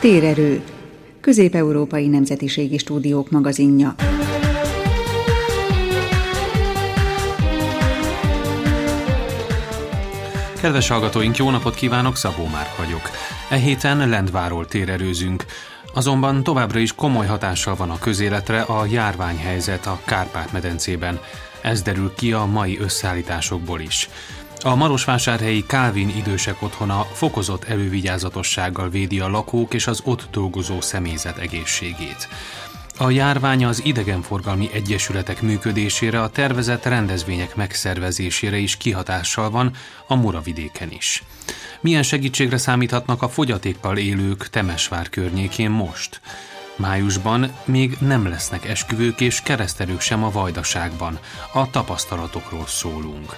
Térerő, Közép-Európai Nemzetiségi Stúdiók magazinja. Kedves hallgatóink, jó napot kívánok, Szabó Márk vagyok. E héten Lendváról térerőzünk. Azonban továbbra is komoly hatással van a közéletre a járványhelyzet a Kárpát-medencében. Ez derül ki a mai összeállításokból is. A Marosvásárhelyi Kálvin idősek otthona fokozott elővigyázatossággal védi a lakók és az ott dolgozó személyzet egészségét. A járvány az idegenforgalmi egyesületek működésére, a tervezett rendezvények megszervezésére is kihatással van a Muravidéken is. Milyen segítségre számíthatnak a fogyatékkal élők Temesvár környékén most? Májusban még nem lesznek esküvők és keresztelők sem a vajdaságban. A tapasztalatokról szólunk.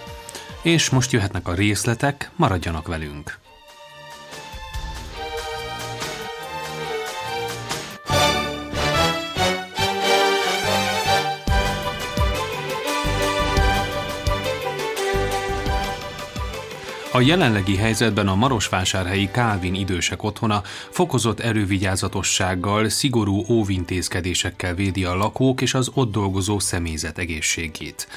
És most jöhetnek a részletek, maradjanak velünk! A jelenlegi helyzetben a Marosvásárhelyi Kálvin idősek otthona fokozott erővigyázatossággal, szigorú óvintézkedésekkel védi a lakók és az ott dolgozó személyzet egészségét.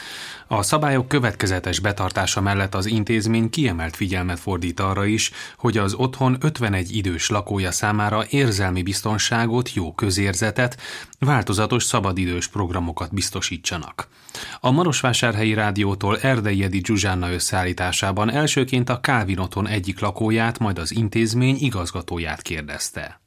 A szabályok következetes betartása mellett az intézmény kiemelt figyelmet fordít arra is, hogy az otthon 51 idős lakója számára érzelmi biztonságot, jó közérzetet, változatos szabadidős programokat biztosítsanak. A Marosvásárhelyi Rádiótól Erdei Edi Zsuzsánna összeállításában elsőként a Kálvin otthon egyik lakóját, majd az intézmény igazgatóját kérdezte.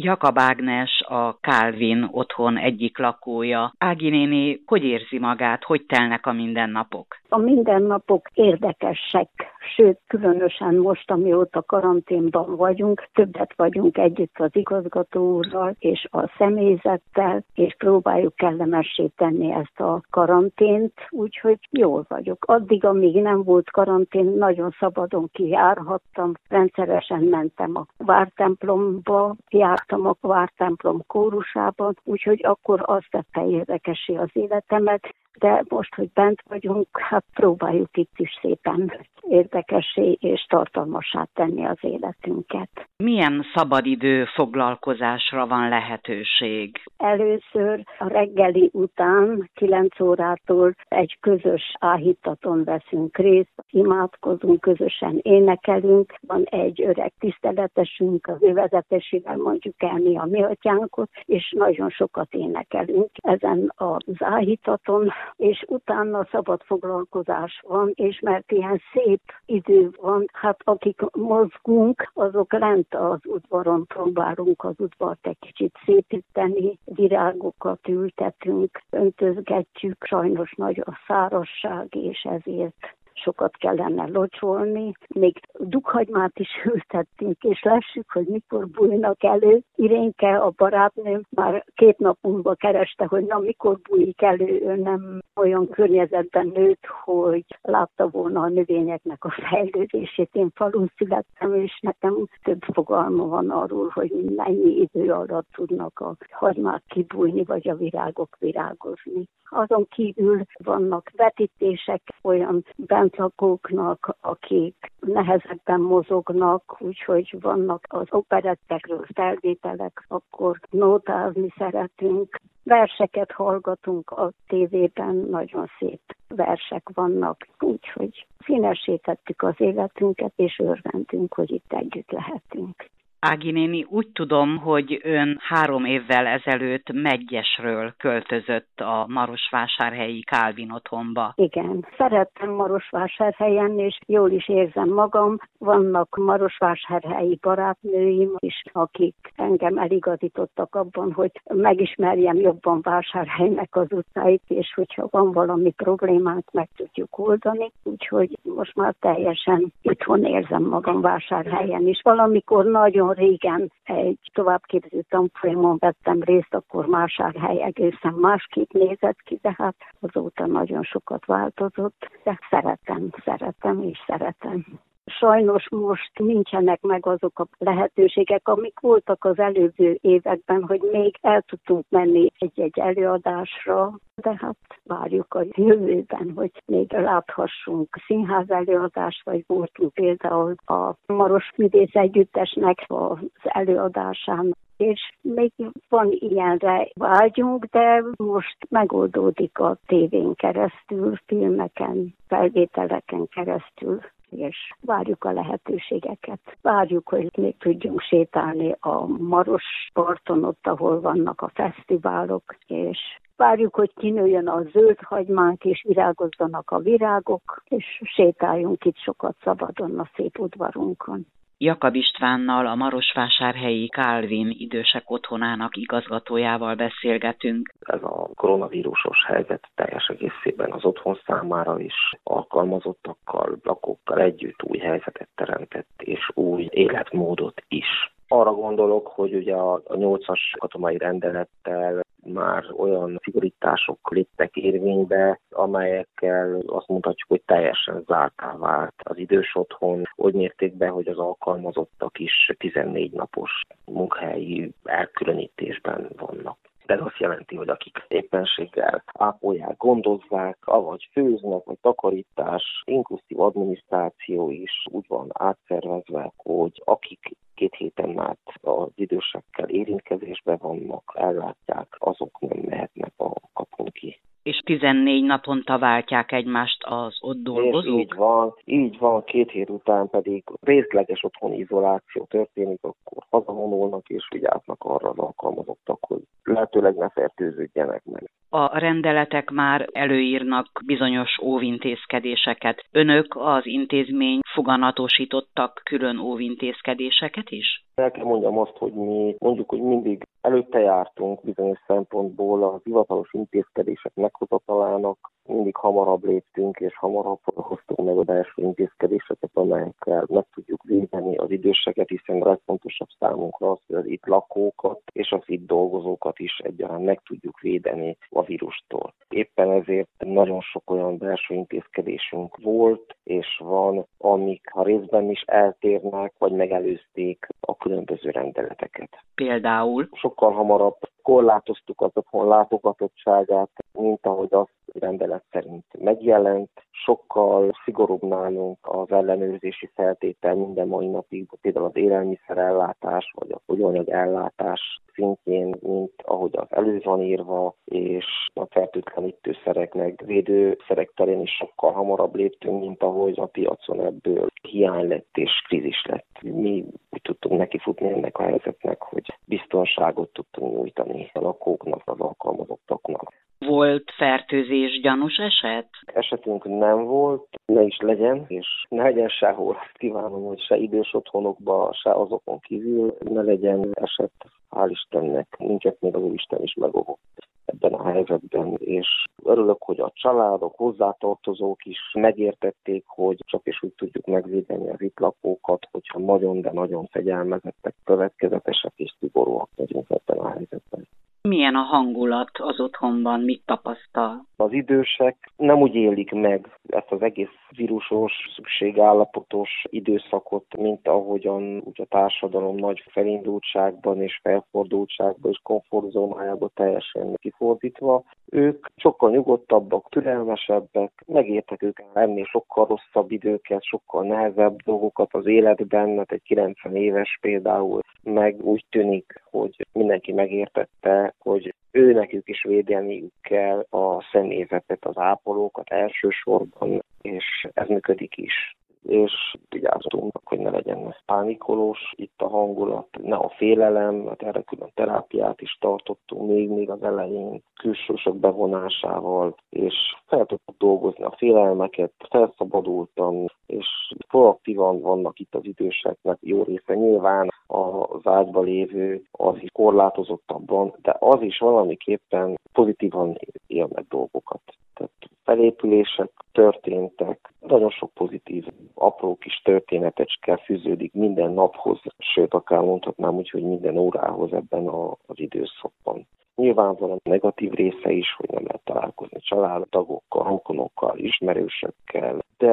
Jakab Ágnes, a Kálvin otthon egyik lakója. Ági néni, hogy érzi magát, hogy telnek a mindennapok? A mindennapok érdekesek, sőt, különösen most, amióta karanténban vagyunk, többet vagyunk együtt az igazgató úrral és a személyzettel, és próbáljuk kellemessé tenni ezt a karantént, úgyhogy jól vagyok. Addig, amíg nem volt karantén, nagyon szabadon kijárhattam, rendszeresen mentem a vártemplomba, jártam a vártemplom kórusában, úgyhogy akkor azt tette érdekessé az életemet, de most, hogy bent vagyunk, hát próbáljuk itt is szépen érdekessé és tartalmassá tenni az életünket. Milyen szabadidő foglalkozásra van lehetőség? Először a reggeli után 9 órától egy közös áhítaton veszünk részt, imádkozunk, közösen énekelünk, van egy öreg tiszteletesünk, az ő vezetésével mondjuk el mi a mi atyánkot, és nagyon sokat énekelünk ezen az áhítaton, és utána szabad foglalkozás van, és mert ilyen szép idő van, hát akik mozgunk, azok lent az udvaron próbálunk az udvart egy kicsit szépíteni, virágokat ültetünk, öntözgetjük, sajnos nagy a szárasság, és ezért sokat kellene locsolni, még dughagymát is ültettünk, és lássuk, hogy mikor bújnak elő. Irénke, a barátnőm már két nap múlva kereste, hogy na mikor bújik elő, ő nem olyan környezetben nőtt, hogy látta volna a növényeknek a fejlődését. Én falun születtem, és nekem több fogalma van arról, hogy mennyi idő alatt tudnak a hagymák kibújni, vagy a virágok virágozni. Azon kívül vannak vetítések olyan bentlakóknak, akik nehezebben mozognak, úgyhogy vannak az operettekről felvételek, akkor nótázni szeretünk. Verseket hallgatunk a tévében, nagyon szép versek vannak, úgyhogy színesítettük az életünket, és örvendünk, hogy itt együtt lehetünk. Ági néni, úgy tudom, hogy ön három évvel ezelőtt Meggyesről költözött a Marosvásárhelyi Kálvin otthonba. Igen, szerettem Marosvásárhelyen, és jól is érzem magam. Vannak Marosvásárhelyi barátnőim is, akik engem eligazítottak abban, hogy megismerjem jobban Vásárhelynek az utcáit, és hogyha van valami problémát, meg tudjuk oldani. Úgyhogy most már teljesen itthon érzem magam Vásárhelyen is. Valamikor nagyon nagyon régen egy továbbképző tanfolyamon vettem részt, akkor Másárhely egészen másképp nézett ki, de hát azóta nagyon sokat változott, de szeretem, szeretem és szeretem. Sajnos most nincsenek meg azok a lehetőségek, amik voltak az előző években, hogy még el tudtunk menni egy-egy előadásra, de hát várjuk a jövőben, hogy még láthassunk színház előadást, vagy voltunk például a Maros Művész Együttesnek az előadásán. És még van ilyenre vágyunk, de most megoldódik a tévén keresztül, filmeken, felvételeken keresztül és várjuk a lehetőségeket. Várjuk, hogy még tudjunk sétálni a Maros parton, ott, ahol vannak a fesztiválok, és várjuk, hogy kinőjön a zöld hagymánk, és virágozzanak a virágok, és sétáljunk itt sokat szabadon a szép udvarunkon. Jakab Istvánnal, a Marosvásárhelyi Kálvin idősek otthonának igazgatójával beszélgetünk. Ez a koronavírusos helyzet teljes egészében az otthon számára is alkalmazottakkal, lakókkal együtt új helyzetet teremtett, és új életmódot is. Arra gondolok, hogy ugye a, a 8-as katonai rendelettel már olyan szigorítások léptek érvénybe, amelyekkel azt mondhatjuk, hogy teljesen zártá vált az idős otthon, oly mértékben, hogy az alkalmazottak is 14 napos munkahelyi elkülönítésben vannak de ez azt jelenti, hogy akik éppenséggel ápolják, gondozzák, avagy főznek, vagy takarítás, inkluszív adminisztráció is úgy van átszervezve, hogy akik két héten át az idősekkel érintkezésben vannak, ellátják, azok nem mehetnek a kapun ki és 14 naponta váltják egymást az ott dolgozók? És így van, így van, két hét után pedig részleges otthoni izoláció történik, akkor hazavonulnak és vigyáznak arra az alkalmazottak, hogy lehetőleg ne fertőződjenek meg. A rendeletek már előírnak bizonyos óvintézkedéseket. Önök az intézmény foganatosítottak külön óvintézkedéseket is? El kell mondjam azt, hogy mi mondjuk, hogy mindig előtte jártunk bizonyos szempontból az hivatalos intézkedések meghozatalának, mindig hamarabb léptünk, és hamarabb hoztunk meg a belső intézkedéseket, amelyekkel meg tudjuk védeni az időseket, hiszen a legfontosabb számunkra az, hogy az itt lakókat és az itt dolgozókat is egyaránt meg tudjuk védeni a vírustól. Éppen ezért nagyon sok olyan belső intézkedésünk volt és van, amik a részben is eltérnek, vagy megelőzték a különböző rendeleteket. Például? Sokkal hamarabb korlátoztuk az otthon látogatottságát, mint ahogy az rendelet szerint megjelent. Sokkal szigorúbb nálunk az ellenőrzési feltétel minden mai napig, például az élelmiszerellátás vagy a fogyóanyag ellátás szintjén, mint ahogy az elő van írva, és a fertőtlenítőszereknek, védőszerek terén is sokkal hamarabb léptünk, mint ahogy a piacon ebből hiány lett és krízis lett. Mi úgy tudtunk nekifutni ennek a helyzetnek, hogy biztonságot tudtunk nyújtani a lakóknak, az alkalmazottaknak. Volt fertőzés gyanús eset? Esetünk nem volt, ne is legyen, és ne legyen sehol. Kívánom, hogy se idős otthonokba, se azokon kívül ne legyen eset. Hál' Istennek, minket még az Úristen is megóvott ebben a helyzetben, és örülök, hogy a családok, hozzátartozók is megértették, hogy csak is úgy tudjuk megvédeni az itt lakókat, hogyha nagyon, de nagyon fegyelmezettek, következetesek és szigorúak vagyunk ebben a helyzetben. Milyen a hangulat az otthonban, mit tapasztal? Az idősek nem úgy élik meg ezt az egész vírusos, szükségállapotos időszakot, mint ahogyan úgy a társadalom nagy felindultságban és felfordultságban és komfortzónájában teljesen kifordítva. Ők sokkal nyugodtabbak, türelmesebbek, megértek ők ennél sokkal rosszabb időket, sokkal nehezebb dolgokat az életben, mert egy 90 éves például meg úgy tűnik, hogy mindenki megértette, hogy ő nekük is védeniük kell a személyzetet, az ápolókat elsősorban, és ez működik is és vigyázzunk, hogy ne legyen pánikolós itt a hangulat, ne a félelem, mert erre külön terápiát is tartottunk még, még az elején külsősök bevonásával, és fel tudtuk dolgozni a félelmeket, felszabadultan, és proaktívan vannak itt az időseknek jó része. Nyilván az ágyba lévő az is korlátozottabban, de az is valamiképpen pozitívan él meg dolgokat. Tehát felépülések történtek, nagyon sok pozitív, apró kis történetecske fűződik minden naphoz, sőt, akár mondhatnám úgy, hogy minden órához ebben a, az időszakban. Nyilvánvalóan negatív része is, hogy nem lehet találkozni családtagokkal, rokonokkal, ismerősökkel, de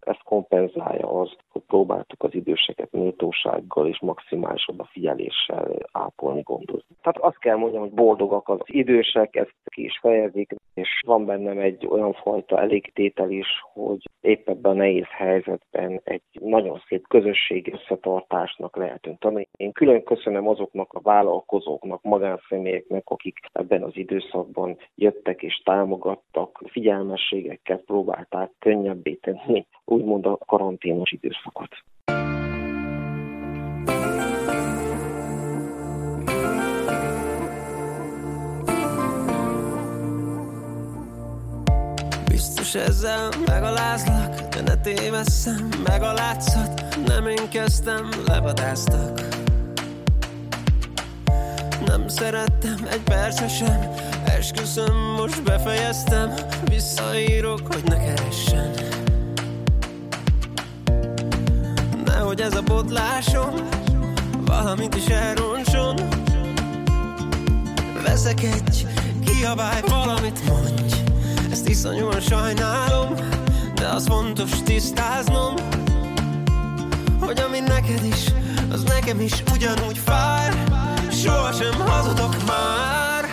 ezt kompenzálja az, hogy próbáltuk az időseket méltósággal és maximális odafigyeléssel ápolni, gondozni. Tehát azt kell mondjam, hogy boldogak az idősek, ezt ki is fejezik, és van bennem egy olyan fajta elégtétel is, hogy épp ebben a nehéz helyzetben egy nagyon szép közösségi összetartásnak lehetünk tanulni. Én külön köszönöm azoknak a vállalkozóknak, magánszemélyeknek, akik ebben az időszakban jöttek és támogattak, figyelmességekkel próbálták könnyebbé tenni, úgymond a karanténos időszakot. Biztos ezzel megalázlak, de ne tévesszem, meg a látszat, nem én kezdtem, levadáztak. Nem szerettem egy perce sem, esküszöm, most befejeztem, visszaírok, hogy ne keressen. Nehogy ez a botlásom, valamit is elroncson. Veszek egy, kiabálj, valamit mondj. Ezt iszonyúan sajnálom De az fontos tisztáznom Hogy ami neked is Az nekem is ugyanúgy fáj Sohasem hazudok már.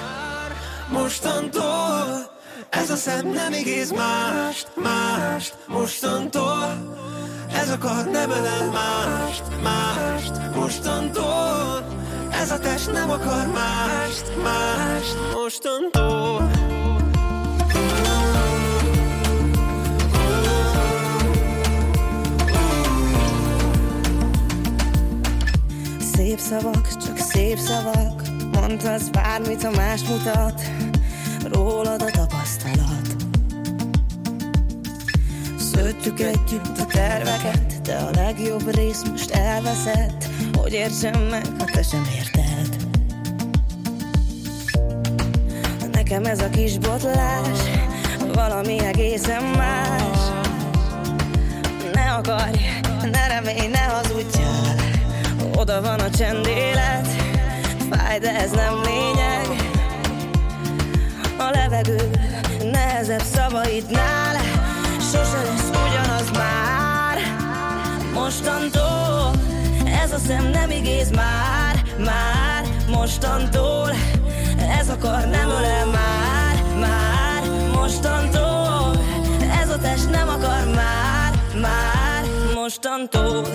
Mostantól Ez a szem nem igéz mást Mást. Mostantól ez akar nem ölel mást, mást. Mostantól Ez a test nem akar mást, mást. Mostantól Szép szavak, csak szép szavak. Mondhatsz bármit, ha más mutat. Rólad a tapasztalat. Szőttük együtt a terveket De a legjobb rész most elveszett. Hogy értsem meg, ha te sem érted. Nekem ez a kis botlás Valami egészen más. Ne akarj, ne remélj, ne hazudjál oda van a csendélet Fáj, de ez nem lényeg. A levegő nehezebb szavaidnál Sose lesz ugyanaz már. Mostantól ez a szem nem igéz már. Már mostantól ez akar nem ölel már. Már mostantól ez a test nem akar már. Már mostantól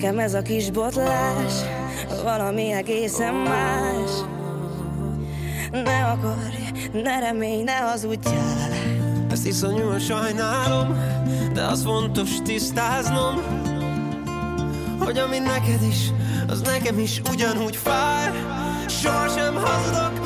Nekem ez a kis botlás Valami egészen más. Ne akarj, ne remélj, ne hazudjál. Ezt iszonyúan sajnálom De az fontos tisztáznom Hogy ami neked is Az nekem is ugyanúgy fáj. Sohasem hazudok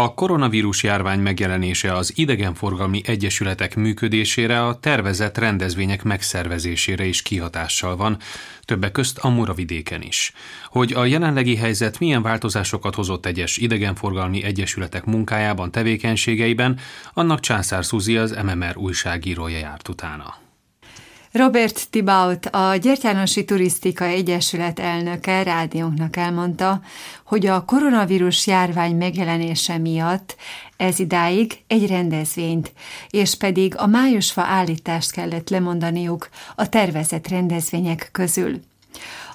A koronavírus járvány megjelenése az idegenforgalmi egyesületek működésére, a tervezett rendezvények megszervezésére is kihatással van, többek közt a Muravidéken is. Hogy a jelenlegi helyzet milyen változásokat hozott egyes idegenforgalmi egyesületek munkájában, tevékenységeiben, annak Császár Szuzi az MMR újságírója járt utána. Robert Tibaut, a Gyertyánosi Turisztika Egyesület elnöke rádiónknak elmondta, hogy a koronavírus járvány megjelenése miatt ez idáig egy rendezvényt, és pedig a májusfa állítást kellett lemondaniuk a tervezett rendezvények közül.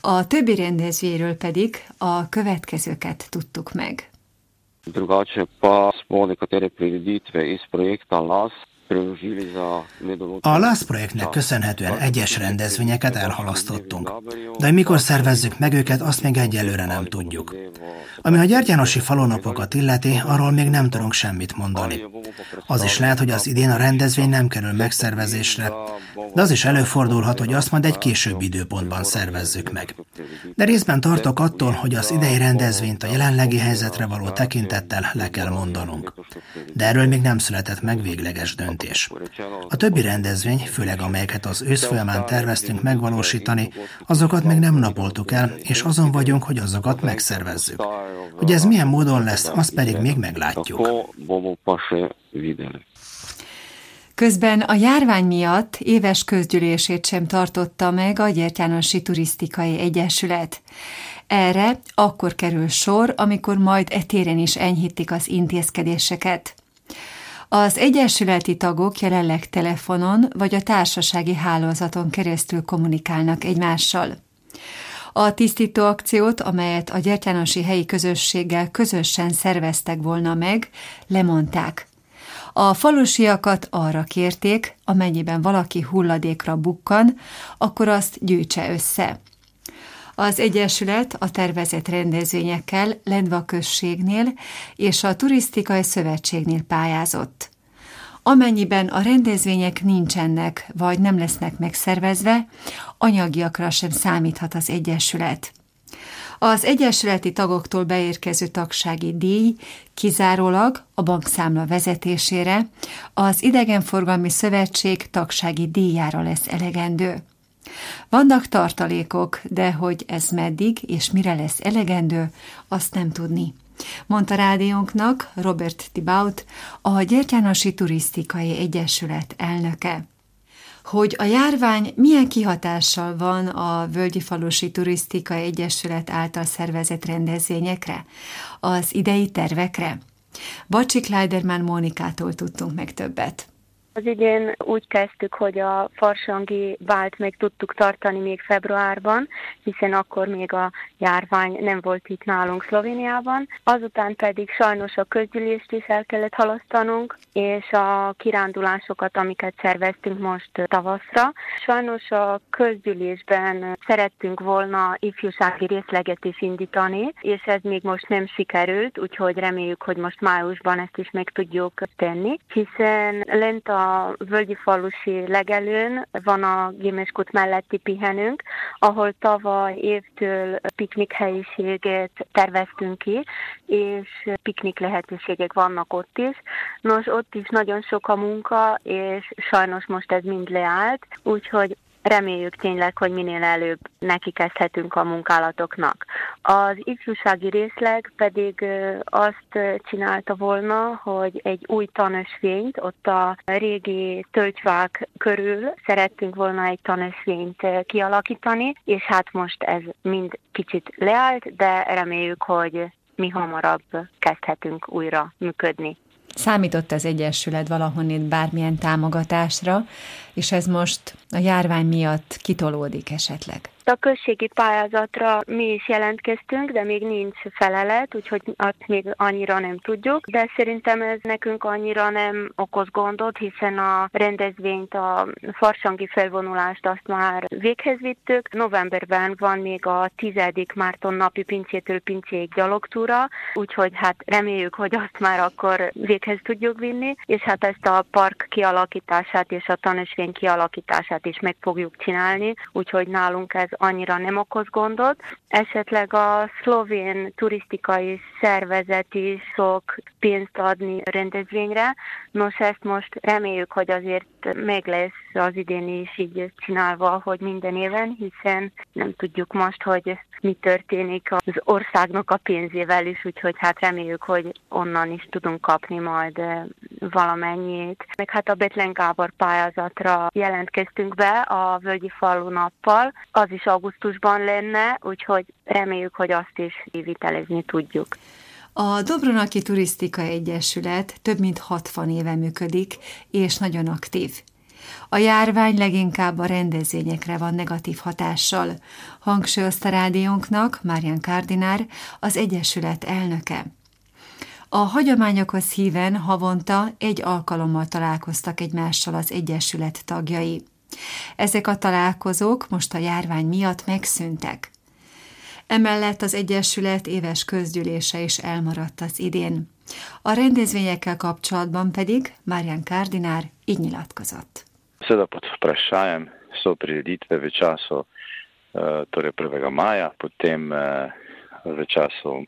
A többi rendezvényről pedig a következőket tudtuk meg. Drugače pa smo nekatere prireditve iz projekta LAS A LASZ projektnek köszönhetően egyes rendezvényeket elhalasztottunk, de mikor szervezzük meg őket, azt még egyelőre nem tudjuk. Ami a gyertyánosi falunapokat illeti, arról még nem tudunk semmit mondani. Az is lehet, hogy az idén a rendezvény nem kerül megszervezésre, de az is előfordulhat, hogy azt majd egy későbbi időpontban szervezzük meg. De részben tartok attól, hogy az idei rendezvényt a jelenlegi helyzetre való tekintettel le kell mondanunk. De erről még nem született meg végleges döntés. A többi rendezvény, főleg amelyeket az ősz folyamán terveztünk megvalósítani, azokat még nem napoltuk el, és azon vagyunk, hogy azokat megszervezzük. Hogy ez milyen módon lesz, azt pedig még meglátjuk. Közben a járvány miatt éves közgyűlését sem tartotta meg a Gyertyánosi Turisztikai Egyesület. Erre akkor kerül sor, amikor majd e téren is enyhítik az intézkedéseket. Az egyesületi tagok jelenleg telefonon vagy a társasági hálózaton keresztül kommunikálnak egymással. A tisztító akciót, amelyet a gyertyánosi helyi közösséggel közösen szerveztek volna meg, lemondták. A falusiakat arra kérték, amennyiben valaki hulladékra bukkan, akkor azt gyűjtse össze. Az Egyesület a tervezett rendezvényekkel Lendva községnél és a Turisztikai Szövetségnél pályázott. Amennyiben a rendezvények nincsenek, vagy nem lesznek megszervezve, anyagiakra sem számíthat az Egyesület. Az egyesületi tagoktól beérkező tagsági díj kizárólag a bankszámla vezetésére, az Idegenforgalmi Szövetség tagsági díjára lesz elegendő. Vannak tartalékok, de hogy ez meddig és mire lesz elegendő, azt nem tudni. Mondta rádiónknak Robert Tibaut, a Gyertyánosi Turisztikai Egyesület elnöke hogy a járvány milyen kihatással van a Völgyi Falusi Turisztika Egyesület által szervezett rendezvényekre, az idei tervekre. Bacsi Kleiderman Mónikától tudtunk meg többet. Az idén úgy kezdtük, hogy a farsangi bált még tudtuk tartani még februárban, hiszen akkor még a járvány nem volt itt nálunk Szlovéniában. Azután pedig sajnos a közgyűlést is el kellett halasztanunk, és a kirándulásokat, amiket szerveztünk most tavaszra. Sajnos a közgyűlésben szerettünk volna ifjúsági részleget is indítani, és ez még most nem sikerült, úgyhogy reméljük, hogy most májusban ezt is meg tudjuk tenni, hiszen lent a a Völgyi Falusi legelőn van a Gémeskút melletti pihenünk, ahol tavaly évtől piknik helyiséget terveztünk ki, és piknik lehetőségek vannak ott is. Nos, ott is nagyon sok a munka, és sajnos most ez mind leállt, úgyhogy reméljük tényleg, hogy minél előbb neki kezdhetünk a munkálatoknak. Az ifjúsági részleg pedig azt csinálta volna, hogy egy új tanösvényt, ott a régi töltyvák körül szerettünk volna egy tanösvényt kialakítani, és hát most ez mind kicsit leállt, de reméljük, hogy mi hamarabb kezdhetünk újra működni. Számított az Egyesület valahonnét bármilyen támogatásra, és ez most a járvány miatt kitolódik esetleg? A községi pályázatra mi is jelentkeztünk, de még nincs felelet, úgyhogy azt még annyira nem tudjuk, de szerintem ez nekünk annyira nem okoz gondot, hiszen a rendezvényt, a farsangi felvonulást azt már véghez vittük. Novemberben van még a tizedik Márton napi pincétől pincéig gyalogtúra, úgyhogy hát reméljük, hogy azt már akkor véghez tudjuk vinni, és hát ezt a park kialakítását és a tanúsvény kialakítását is meg fogjuk csinálni, úgyhogy nálunk ez annyira nem okoz gondot. Esetleg a szlovén turisztikai szervezet is szok pénzt adni rendezvényre. Nos, ezt most reméljük, hogy azért meg lesz az idén is így csinálva, hogy minden éven, hiszen nem tudjuk most, hogy mi történik az országnak a pénzével is, úgyhogy hát reméljük, hogy onnan is tudunk kapni majd valamennyit. Meg hát a Betlen Gábor pályázatra jelentkeztünk be a Völgyi Falu nappal, az is augusztusban lenne, úgyhogy reméljük, hogy azt is vitelezni tudjuk. A Dobronaki Turisztika Egyesület több mint 60 éve működik, és nagyon aktív. A járvány leginkább a rendezvényekre van negatív hatással, hangsúlyozta rádiónknak Marian Kardinár, az Egyesület elnöke. A hagyományokhoz híven havonta egy alkalommal találkoztak egymással az Egyesület tagjai. Ezek a találkozók most a járvány miatt megszűntek. Emellett az Egyesület éves közgyűlése is elmaradt az idén. A rendezvényekkel kapcsolatban pedig Marian Kardinár így nyilatkozott. Seveda pod vprašajem so prireditve v času torej 1. maja, potem v času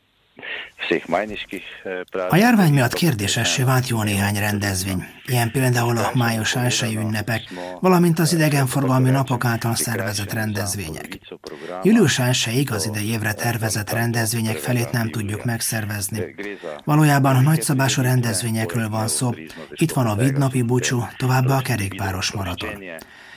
a járvány miatt kérdésessé vált jó néhány rendezvény, ilyen például a május elsői ünnepek, valamint az idegenforgalmi napok által szervezett rendezvények. Július elsőig az idei évre tervezett rendezvények felét nem tudjuk megszervezni. Valójában nagyszabású rendezvényekről van szó. Itt van a vidnapi búcsú, továbbá a kerékpáros maraton.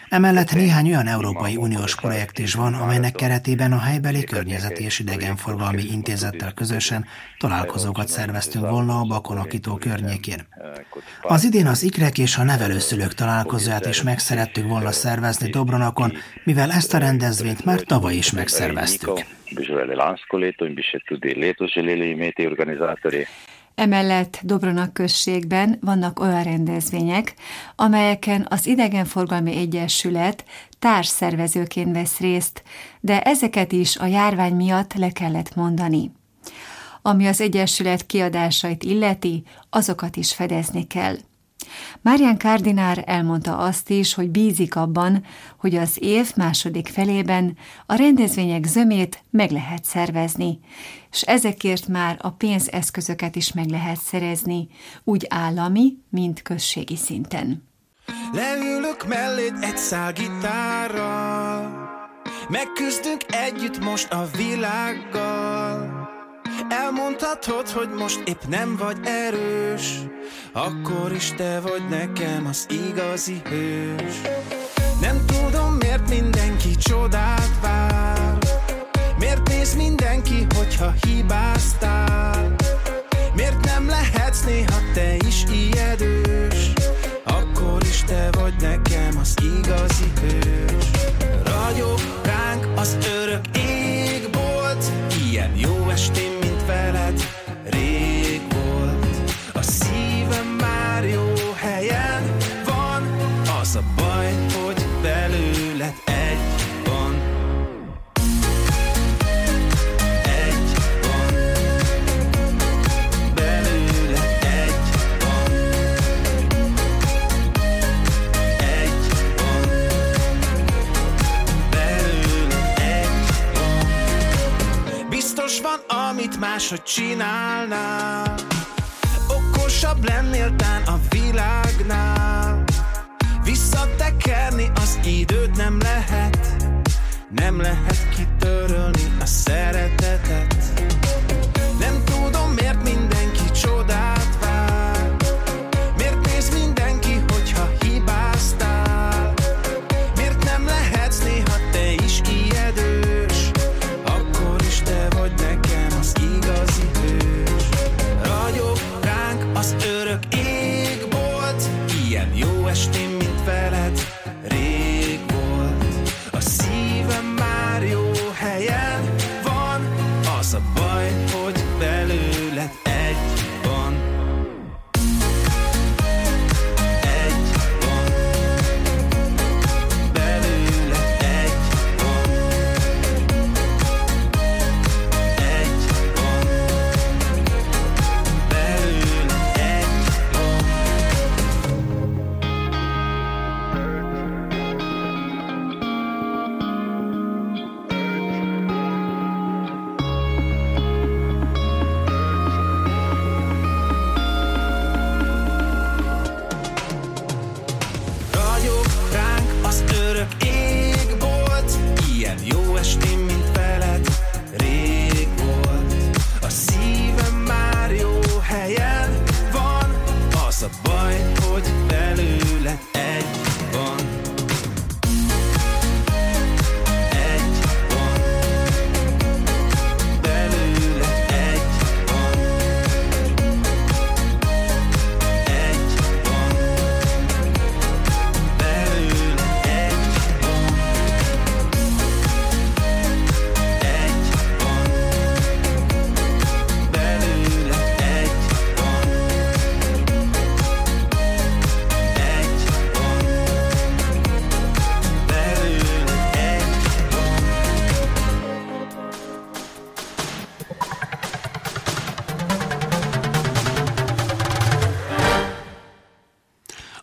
Emellett néhány olyan Európai Uniós projekt is van, amelynek keretében a helybeli környezeti és idegenforgalmi intézettel közösen találkozókat szerveztünk volna a Bakonakító környékén. Az idén az ikrek és a nevelőszülők találkozóját is meg szerettük volna szervezni Dobronakon, mivel ezt a rendezvényt már tavaly is megszerveztük. Emellett Dobronak községben vannak olyan rendezvények, amelyeken az Idegenforgalmi Egyesület társszervezőként vesz részt, de ezeket is a járvány miatt le kellett mondani. Ami az Egyesület kiadásait illeti, azokat is fedezni kell. Márián Kardinár elmondta azt is, hogy bízik abban, hogy az év második felében a rendezvények zömét meg lehet szervezni, és ezekért már a pénzeszközöket is meg lehet szerezni, úgy állami, mint községi szinten. Leülök melléd egy szál gitárral, megküzdünk együtt most a világgal. Elmondhatod, hogy most épp nem vagy erős. Akkor is te vagy nekem az igazi hős. Nem tudom miért mindenki csodát vár. Miért néz mindenki, hogyha hibáztál csinálnál? Okosabb lennél tán a világnál. Visszatekerni az időt nem lehet. Nem lehet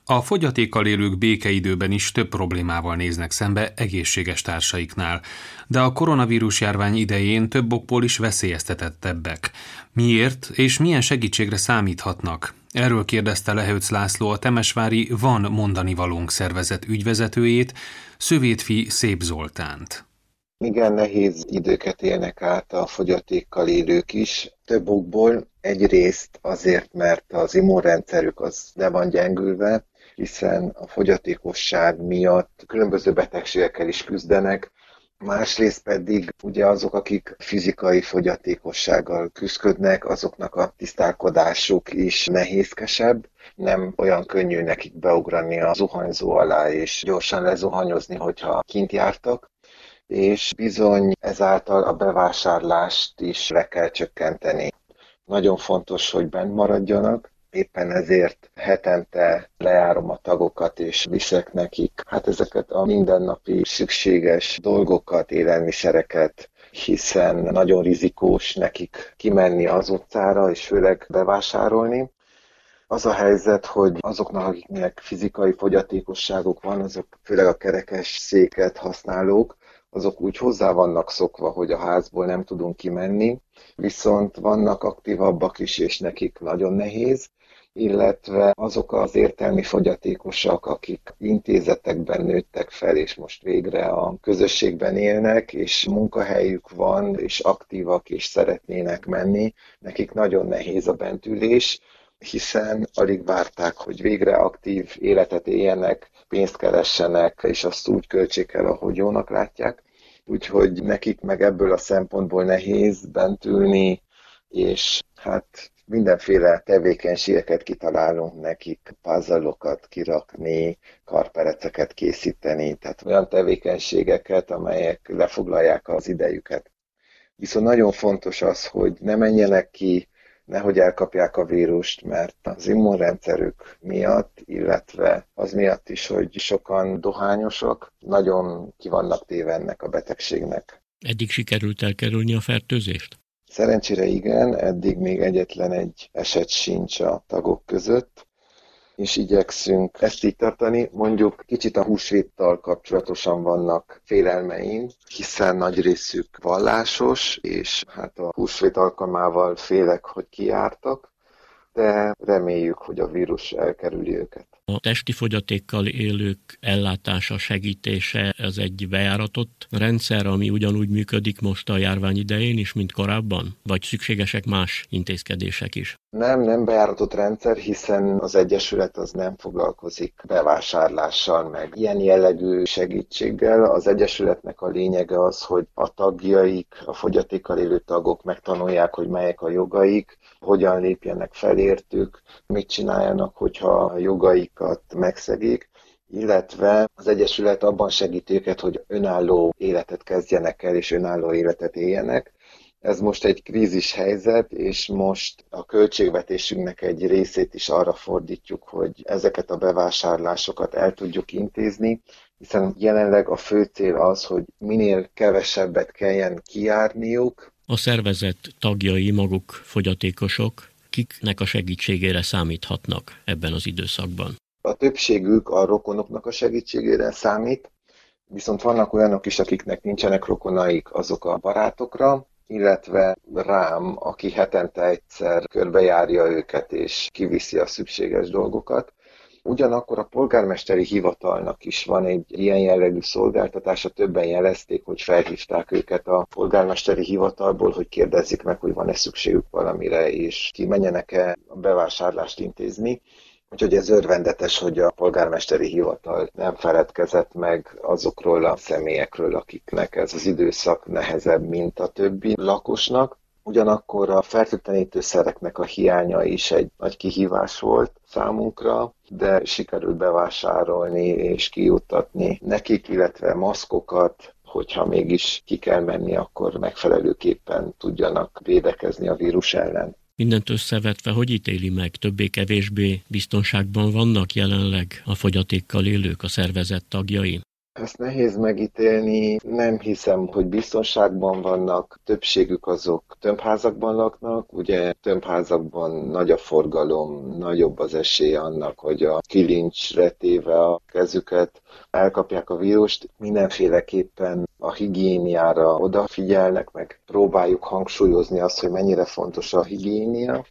A fogyatékkal élők békeidőben is több problémával néznek szembe egészséges társaiknál, de a koronavírus járvány idején több okból is veszélyeztetettebbek. Miért és milyen segítségre számíthatnak? Erről kérdezte Lehőc László a Temesvári Van mondani valónk szervezet ügyvezetőjét, Szövétfi Szép Zoltánt. Igen nehéz időket élnek át a fogyatékkal élők is, több okból. Egyrészt azért, mert az immunrendszerük az le van gyengülve, hiszen a fogyatékosság miatt különböző betegségekkel is küzdenek, Másrészt pedig ugye azok, akik fizikai fogyatékossággal küzdködnek, azoknak a tisztálkodásuk is nehézkesebb, nem olyan könnyű nekik beugrani a zuhanyzó alá és gyorsan lezuhanyozni, hogyha kint jártak, és bizony ezáltal a bevásárlást is le kell csökkenteni. Nagyon fontos, hogy bent maradjanak, éppen ezért hetente lejárom a tagokat, és viszek nekik hát ezeket a mindennapi szükséges dolgokat, élelmiszereket, hiszen nagyon rizikós nekik kimenni az utcára, és főleg bevásárolni. Az a helyzet, hogy azoknak, akiknek fizikai fogyatékosságok van, azok főleg a kerekes széket használók, azok úgy hozzá vannak szokva, hogy a házból nem tudunk kimenni, viszont vannak aktívabbak is, és nekik nagyon nehéz, illetve azok az értelmi fogyatékosak, akik intézetekben nőttek fel, és most végre a közösségben élnek, és munkahelyük van, és aktívak, és szeretnének menni, nekik nagyon nehéz a bentülés, hiszen alig várták, hogy végre aktív életet éljenek, pénzt keressenek, és azt úgy költsék el, ahogy jónak látják. Úgyhogy nekik meg ebből a szempontból nehéz bent ülni, és hát mindenféle tevékenységeket kitalálunk nekik, puzzle kirakni, karpereceket készíteni, tehát olyan tevékenységeket, amelyek lefoglalják az idejüket. Viszont nagyon fontos az, hogy ne menjenek ki, nehogy elkapják a vírust, mert az immunrendszerük miatt, illetve az miatt is, hogy sokan dohányosok, nagyon ki vannak téve ennek a betegségnek. Eddig sikerült elkerülni a fertőzést? Szerencsére igen, eddig még egyetlen egy eset sincs a tagok között, és igyekszünk ezt így tartani. Mondjuk kicsit a húsvéttal kapcsolatosan vannak félelmeim, hiszen nagy részük vallásos, és hát a húsvét alkalmával félek, hogy kiártak, de reméljük, hogy a vírus elkerüli őket. A testi fogyatékkal élők ellátása, segítése, ez egy bejáratott rendszer, ami ugyanúgy működik most a járvány idején is, mint korábban? Vagy szükségesek más intézkedések is? Nem, nem bejáratott rendszer, hiszen az Egyesület az nem foglalkozik bevásárlással, meg ilyen jellegű segítséggel. Az Egyesületnek a lényege az, hogy a tagjaik, a fogyatékkal élő tagok megtanulják, hogy melyek a jogaik, hogyan lépjenek felértük, mit csináljanak, hogyha a jogaikat megszegik, illetve az Egyesület abban segít őket, hogy önálló életet kezdjenek el, és önálló életet éljenek. Ez most egy krízis helyzet, és most a költségvetésünknek egy részét is arra fordítjuk, hogy ezeket a bevásárlásokat el tudjuk intézni, hiszen jelenleg a fő cél az, hogy minél kevesebbet kelljen kijárniuk, a szervezet tagjai maguk fogyatékosok, kiknek a segítségére számíthatnak ebben az időszakban? A többségük a rokonoknak a segítségére számít, viszont vannak olyanok is, akiknek nincsenek rokonaik, azok a barátokra, illetve rám, aki hetente egyszer körbejárja őket és kiviszi a szükséges dolgokat. Ugyanakkor a polgármesteri hivatalnak is van egy ilyen jellegű szolgáltatása, többen jelezték, hogy felhívták őket a polgármesteri hivatalból, hogy kérdezzék meg, hogy van-e szükségük valamire, és kimenjenek-e a bevásárlást intézni. Úgyhogy ez örvendetes, hogy a polgármesteri hivatal nem feledkezett meg azokról a személyekről, akiknek ez az időszak nehezebb, mint a többi lakosnak. Ugyanakkor a fertőtlenítőszereknek a hiánya is egy nagy kihívás volt számunkra, de sikerült bevásárolni és kijuttatni nekik, illetve maszkokat, hogyha mégis ki kell menni, akkor megfelelőképpen tudjanak védekezni a vírus ellen. Mindent összevetve, hogy ítéli meg, többé-kevésbé biztonságban vannak jelenleg a fogyatékkal élők, a szervezet tagjai? Ezt nehéz megítélni, nem hiszem, hogy biztonságban vannak, többségük azok tömbházakban laknak, ugye tömbházakban nagy a forgalom, nagyobb az esély annak, hogy a kilincsre téve a kezüket elkapják a vírust. Mindenféleképpen a higiéniára odafigyelnek, meg próbáljuk hangsúlyozni azt, hogy mennyire fontos a higiénia.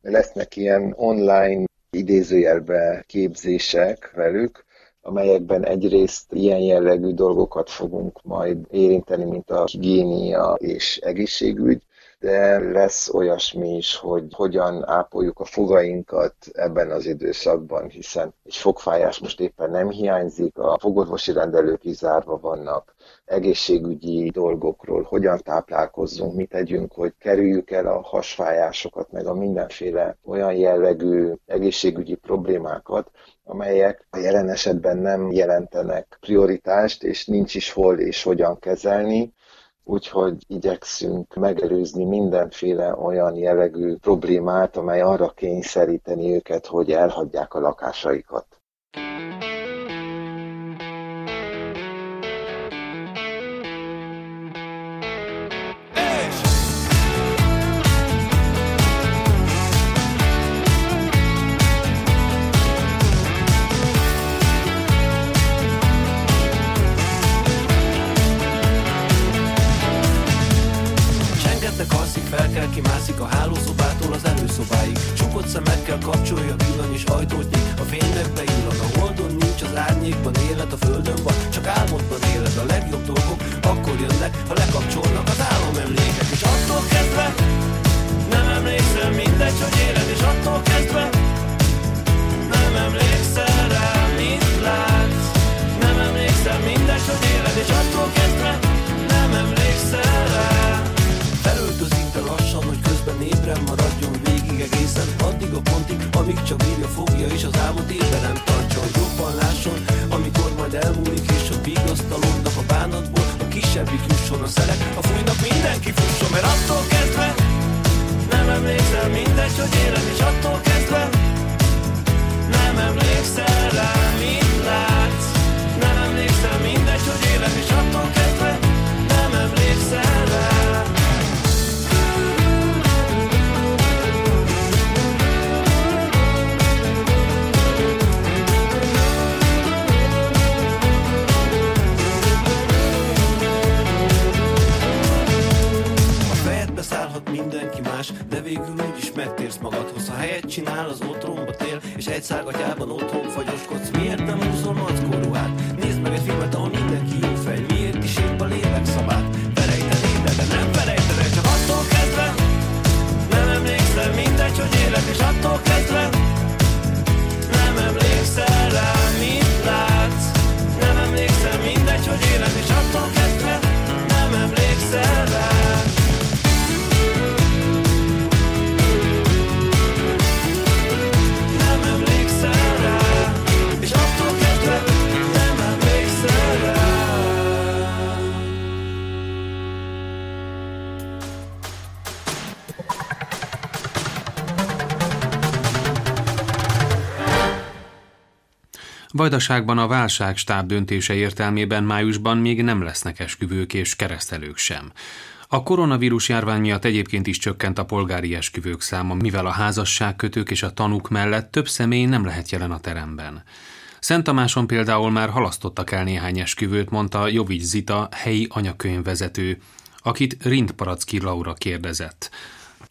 Lesznek ilyen online idézőjelbe képzések velük, amelyekben egyrészt ilyen jellegű dolgokat fogunk majd érinteni, mint a higiénia és egészségügy, de lesz olyasmi is, hogy hogyan ápoljuk a fogainkat ebben az időszakban, hiszen egy fogfájás most éppen nem hiányzik, a fogorvosi rendelők is zárva vannak, egészségügyi dolgokról, hogyan táplálkozzunk, mit tegyünk, hogy kerüljük el a hasfájásokat, meg a mindenféle olyan jellegű egészségügyi problémákat, amelyek a jelen esetben nem jelentenek prioritást, és nincs is hol és hogyan kezelni, úgyhogy igyekszünk megelőzni mindenféle olyan jellegű problémát, amely arra kényszeríteni őket, hogy elhagyják a lakásaikat. napig jusson a szele A fújnak mindenki fusson, mert attól kezdve Nem emlékszel mindegy, hogy élek, és attól kezdve végül úgyis megtérsz magadhoz. Ha helyet csinál az otromba tél És egy szárgatjában otthon fagyoskodsz. Miért nem úszol mackorú? Vajdaságban a válságstáb döntése értelmében májusban még nem lesznek esküvők és keresztelők sem. A koronavírus járvány miatt egyébként is csökkent a polgári esküvők száma, mivel a házasságkötők és a tanúk mellett több személy nem lehet jelen a teremben. Szent Tamáson például már halasztottak el néhány esküvőt, mondta Jovics Zita, helyi anyakönyvvezető, akit Rindparacki Laura kérdezett.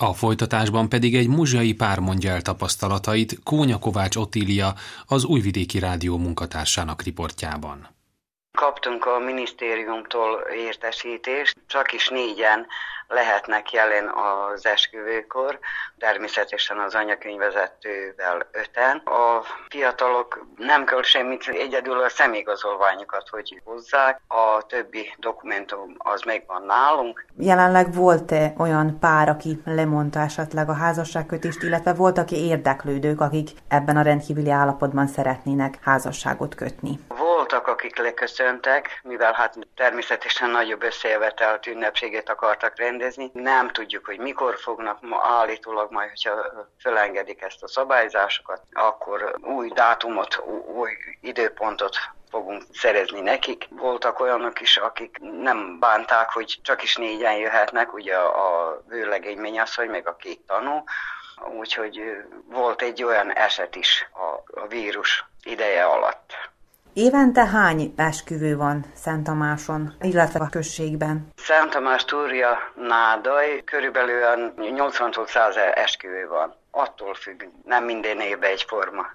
A folytatásban pedig egy muzsiai pár mondja el tapasztalatait Kónya Kovács Otília, az Újvidéki Rádió munkatársának riportjában. Kaptunk a minisztériumtól értesítést, csak is négyen lehetnek jelen az esküvőkor, természetesen az anyakönyvezetővel öten. A fiatalok nem kell semmit, egyedül a személyigazolványukat, hogy hozzák, a többi dokumentum az megvan nálunk. Jelenleg volt-e olyan pár, aki lemondta esetleg a házasságkötést, illetve volt, aki érdeklődők, akik ebben a rendkívüli állapotban szeretnének házasságot kötni? Volt Voltak, akik leköszöntek, mivel hát természetesen nagyobb összejövetelt ünnepséget akartak rendezni. Nem tudjuk, hogy mikor fognak, állítólag majd, hogyha fölengedik ezt a szabályzásokat, akkor új dátumot, új időpontot fogunk szerezni nekik. Voltak olyanok is, akik nem bánták, hogy csak is négyen jöhetnek, ugye a vőlegény mennyasszony, meg a két tanú, úgyhogy volt egy olyan eset is a, a vírus ideje alatt. Évente hány esküvő van Szent Tamáson, illetve a községben? Szent Tamás Túria Nádaj körülbelül 80 100 esküvő van. Attól függ, nem minden évben egyforma.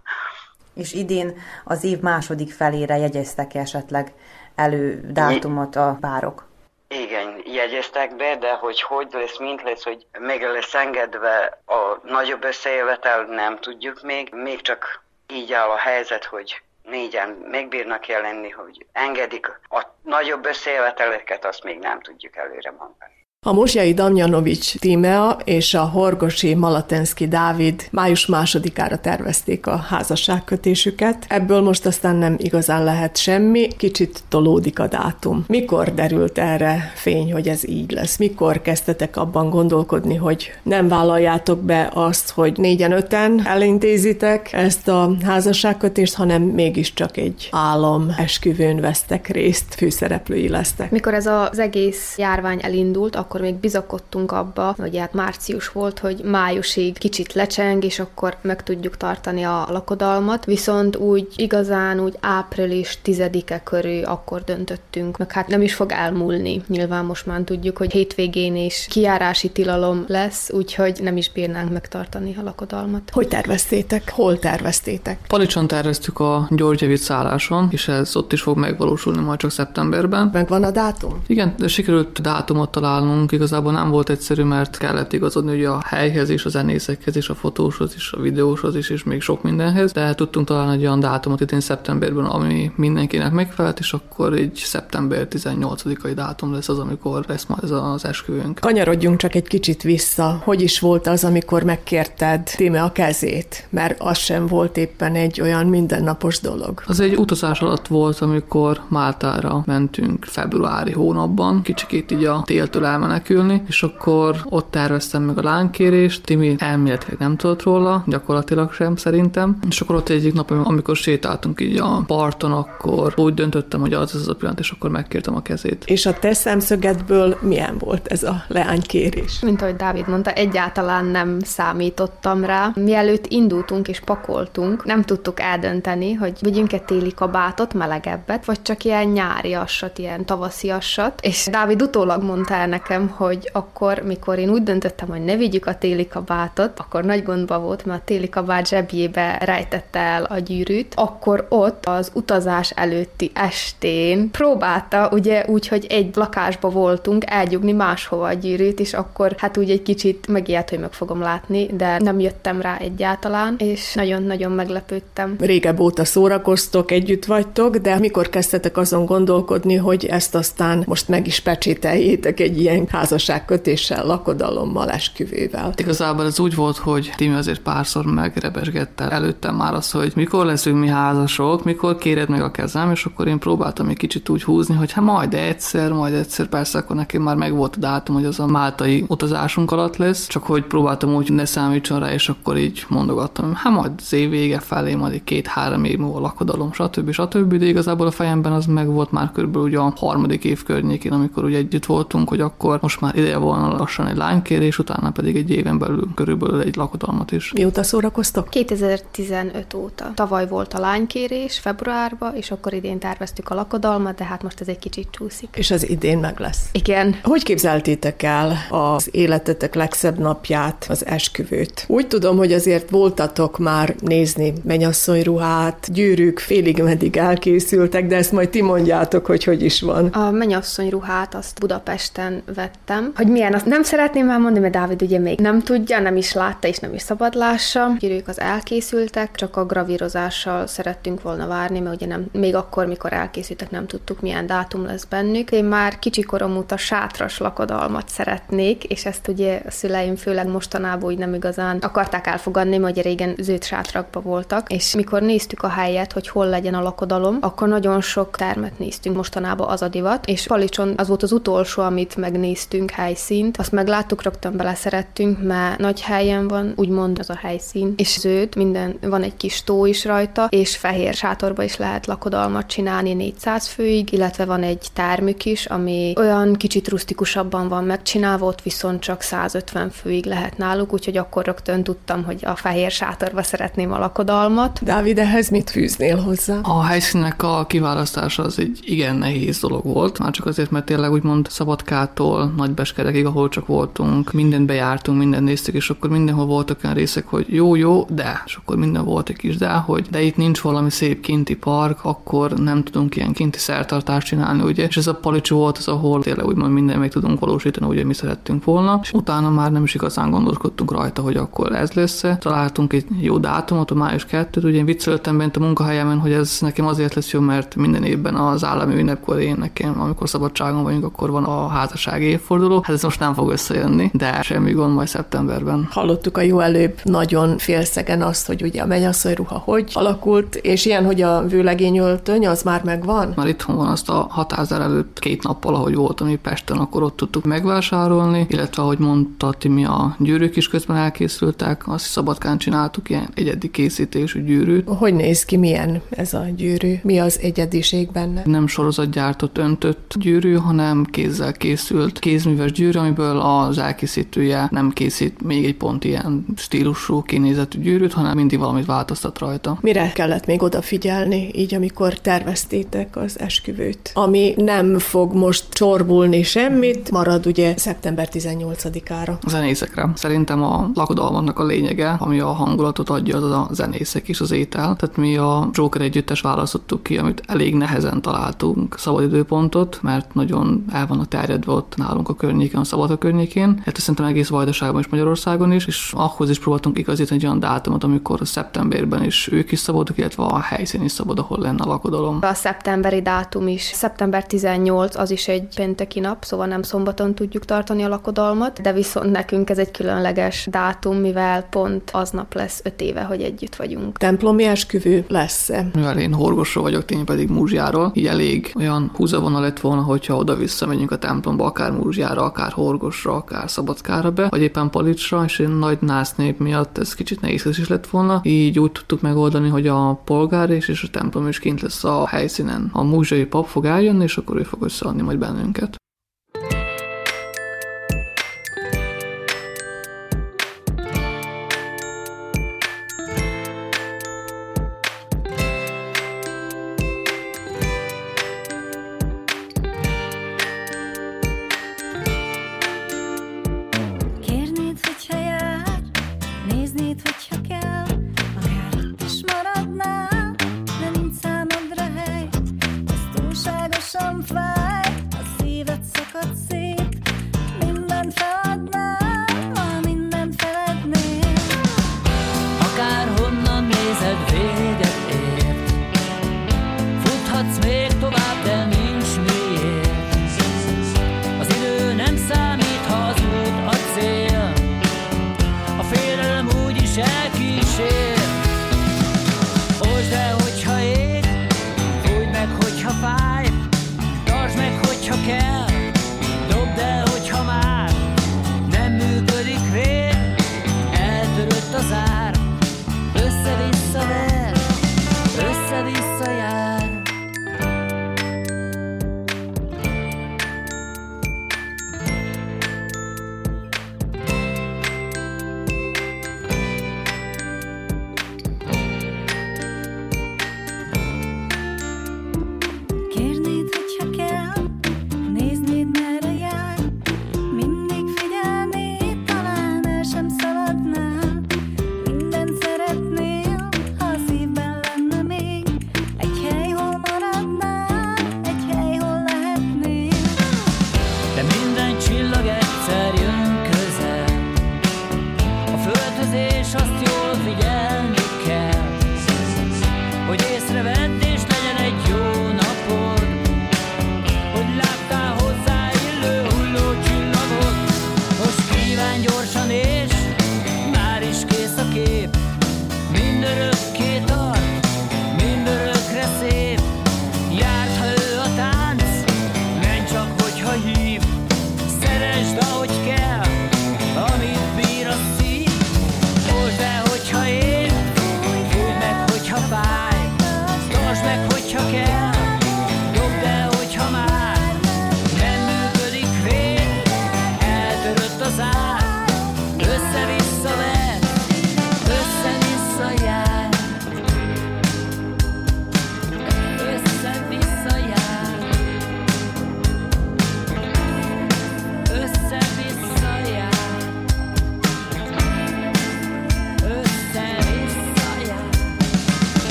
És idén az év második felére jegyeztek esetleg elő dátumot a párok? Igen, jegyeztek be, de hogy hogy lesz, mint lesz, hogy meg lesz engedve a nagyobb összejövetel, nem tudjuk még. Még csak így áll a helyzet, hogy négyen megbírnak jelenni, hogy engedik a nagyobb összejöveteleket, azt még nem tudjuk előre mondani. A Mosjai Damjanovics Tímea és a Horgosi Malatenszki Dávid május másodikára tervezték a házasságkötésüket. Ebből most aztán nem igazán lehet semmi, kicsit tolódik a dátum. Mikor derült erre fény, hogy ez így lesz? Mikor kezdtetek abban gondolkodni, hogy nem vállaljátok be azt, hogy négyen-öten elintézitek ezt a házasságkötést, hanem mégiscsak egy álom esküvőn vesztek részt, főszereplői lesztek? Mikor ez az egész járvány elindult, akkor akkor még bizakodtunk abba, hogy hát március volt, hogy májusig kicsit lecseng, és akkor meg tudjuk tartani a lakodalmat, viszont úgy igazán úgy április tizedike körül akkor döntöttünk, meg hát nem is fog elmúlni. Nyilván most már tudjuk, hogy hétvégén is kiárási tilalom lesz, úgyhogy nem is bírnánk megtartani a lakodalmat. Hogy terveztétek? Hol terveztétek? Palicson terveztük a Györgyevic szálláson, és ez ott is fog megvalósulni majd csak szeptemberben. Megvan a dátum? Igen, sikerült dátumot találnunk, nálunk igazából nem volt egyszerű, mert kellett igazodni ugye a helyhez is, a zenészekhez is, a fotóshoz is, a videóshoz is, és még sok mindenhez, de tudtunk találni egy olyan dátumot idén szeptemberben, ami mindenkinek megfelelt, és akkor egy szeptember 18-ai dátum lesz az, amikor lesz majd ez az esküvőnk. Kanyarodjunk csak egy kicsit vissza. Hogy is volt az, amikor megkérted Tíme a kezét? Mert az sem volt éppen egy olyan mindennapos dolog. Az egy utazás alatt volt, amikor Máltára mentünk februári hónapban, kicsikét így a téltől elmenek menekülni, és akkor ott terveztem meg a lánkérést, Timi elméletileg nem tudott róla, gyakorlatilag sem szerintem, és akkor ott egyik nap, amikor sétáltunk így a parton, akkor úgy döntöttem, hogy az az a pillanat, és akkor megkértem a kezét. És a te szemszögedből milyen volt ez a leánykérés? Mint ahogy Dávid mondta, egyáltalán nem számítottam rá. Mielőtt indultunk és pakoltunk, nem tudtuk eldönteni, hogy vigyünk egy téli kabátot, melegebbet, vagy csak ilyen nyáriassat, ilyen tavasziassat, és Dávid utólag mondta el nekem, hogy akkor, mikor én úgy döntöttem, hogy ne vigyük a téli kabátot, akkor nagy gondba volt, mert a téli kabát zsebjébe rejtette el a gyűrűt, akkor ott az utazás előtti estén próbálta, ugye úgy, hogy egy lakásba voltunk, elgyugni máshova a gyűrűt, és akkor hát úgy egy kicsit megijedt, hogy meg fogom látni, de nem jöttem rá egyáltalán, és nagyon-nagyon meglepődtem. Régebb óta szórakoztok, együtt vagytok, de mikor kezdtetek azon gondolkodni, hogy ezt aztán most meg is pecsételjétek egy ilyen házasságkötéssel, lakodalommal, esküvével. Igazából ez úgy volt, hogy Timi azért párszor megrebesgette előttem már azt, hogy mikor leszünk mi házasok, mikor kéred meg a kezem, és akkor én próbáltam egy kicsit úgy húzni, hogy hát majd egyszer, majd egyszer, persze akkor nekem már meg volt a dátum, hogy az a máltai utazásunk alatt lesz, csak hogy próbáltam úgy, ne számítson rá, és akkor így mondogattam, hát majd az év vége felé, majd két-három év múlva lakodalom, stb. stb. De igazából a fejemben az meg volt már körülbelül ugye a harmadik év környékén, amikor ugye együtt voltunk, hogy akkor most már ideje volna lassan egy lánykérés, utána pedig egy éven belül körülbelül egy lakodalmat is. Mióta szórakoztok? 2015 óta. Tavaly volt a lánykérés februárban, és akkor idén terveztük a lakodalmat, de hát most ez egy kicsit csúszik. És az idén meg lesz. Igen. Hogy képzeltétek el az életetek legszebb napját, az esküvőt? Úgy tudom, hogy azért voltatok már nézni menyasszony ruhát, gyűrűk félig meddig elkészültek, de ezt majd ti mondjátok, hogy hogy is van. A menyasszony ruhát azt Budapesten vett üzenettem, hogy milyen, azt nem szeretném elmondani, mert Dávid ugye még nem tudja, nem is látta, és nem is szabad lássa. Ők az elkészültek, csak a gravírozással szerettünk volna várni, mert ugye nem, még akkor, mikor elkészültek, nem tudtuk, milyen dátum lesz bennük. Én már kicsi korom óta sátras lakodalmat szeretnék, és ezt ugye a szüleim főleg mostanában úgy nem igazán akarták elfogadni, mert ugye régen zöld sátrakba voltak, és mikor néztük a helyet, hogy hol legyen a lakodalom, akkor nagyon sok termet néztünk mostanában az a divat, és Palicson az volt az utolsó, amit megnéztünk helyszínt, azt megláttuk, rögtön beleszerettünk, mert nagy helyen van, úgymond az a helyszín, és zöld, minden, van egy kis tó is rajta, és fehér sátorba is lehet lakodalmat csinálni 400 főig, illetve van egy termük is, ami olyan kicsit rustikusabban van megcsinálva, ott viszont csak 150 főig lehet náluk, úgyhogy akkor rögtön tudtam, hogy a fehér sátorba szeretném a lakodalmat. Dávid, ehhez mit fűznél hozzá? A helyszínnek a kiválasztása az egy igen nehéz dolog volt, már csak azért, mert tényleg úgymond Szabadkától Nagybeskerekig, ahol csak voltunk, mindent bejártunk, mindent néztük, és akkor mindenhol voltak olyan részek, hogy jó, jó, de, és akkor minden volt egy kis de, hogy de itt nincs valami szép kinti park, akkor nem tudunk ilyen kinti szertartást csinálni, ugye, és ez a palics volt az, ahol tényleg úgymond minden meg tudunk valósítani, ugye mi szerettünk volna, és utána már nem is igazán gondolkodtunk rajta, hogy akkor ez lesz. Találtunk egy jó dátumot, a május 2-t, ugye én viccelődtem bent a munkahelyemen, hogy ez nekem azért lesz jó, mert minden évben az állami ünnepkor én nekem, amikor szabadságon vagyunk, akkor van a házasság évforduló. Hát ez most nem fog összejönni, de semmi gond majd szeptemberben. Hallottuk a jó előbb nagyon félszegen azt, hogy ugye a mennyasszony ruha hogy alakult, és ilyen, hogy a vőlegény öltöny, az már megvan? Már itthon van azt a hatázár előtt két nappal, ahogy voltam itt Pesten, akkor ott tudtuk megvásárolni, illetve ahogy mondta mi a gyűrűk is közben elkészültek, azt Szabadkán csináltuk ilyen egyedi készítésű gyűrűt. Hogy néz ki, milyen ez a gyűrű? Mi az egyediség benne? Nem sorozatgyártott öntött gyűrű, hanem kézzel készült kézműves gyűrű, amiből az elkészítője nem készít még egy pont ilyen stílusú kinézetű gyűrűt, hanem mindig valamit változtat rajta. Mire kellett még odafigyelni, így amikor terveztétek az esküvőt? Ami nem fog most csorbulni semmit, marad ugye szeptember 18-ára. A zenészekre. Szerintem a lakodalmaknak a lényege, ami a hangulatot adja, az a zenészek és az étel. Tehát mi a Joker együttes választottuk ki, amit elég nehezen találtunk szabadidőpontot, mert nagyon el vannak terjedve ott nálunk a környéken, a szabad környékén. Hát szerintem egész Vajdaságban és Magyarországon is, és ahhoz is próbáltunk igazítani egy olyan dátumot, amikor szeptemberben is ők is szabadok, illetve a helyszín is szabad, ahol lenne a lakodalom. A szeptemberi dátum is, szeptember 18, az is egy pénteki nap, szóval nem szombaton tudjuk tartani a lakodalmat, de viszont nekünk ez egy különleges dátum, mivel pont aznap lesz öt éve, hogy együtt vagyunk. Templomi esküvő lesz-e? Mivel én horgosról vagyok, én pedig Múzsjáról, így elég olyan húzavona lett volna, hogyha oda-vissza megyünk a templomba, akár Múzsjára, akár Horgosra, akár Szabadkára be, vagy éppen Palicsra, és én nagy násznép miatt ez kicsit nehéz is lett volna. Így úgy tudtuk megoldani, hogy a polgár és, és a templom is kint lesz a helyszínen. A múzsai pap fog eljönni, és akkor ő fog összeadni majd bennünket.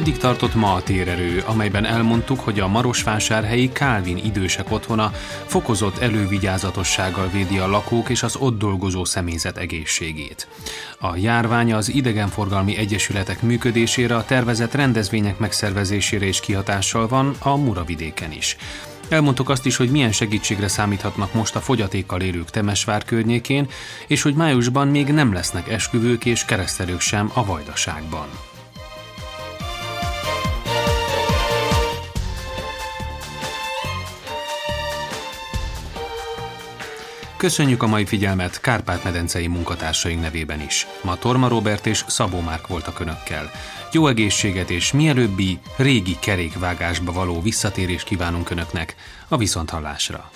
Eddig tartott ma a térerő, amelyben elmondtuk, hogy a Marosvásárhelyi Kálvin idősek otthona fokozott elővigyázatossággal védi a lakók és az ott dolgozó személyzet egészségét. A járvány az idegenforgalmi egyesületek működésére, a tervezett rendezvények megszervezésére is kihatással van a Muravidéken is. Elmondtuk azt is, hogy milyen segítségre számíthatnak most a fogyatékkal élők Temesvár környékén, és hogy májusban még nem lesznek esküvők és keresztelők sem a Vajdaságban. Köszönjük a mai figyelmet Kárpát-medencei munkatársaink nevében is. Ma Torma Robert és Szabó Márk voltak Önökkel. Jó egészséget és mielőbbi régi kerékvágásba való visszatérést kívánunk Önöknek a Viszonthallásra.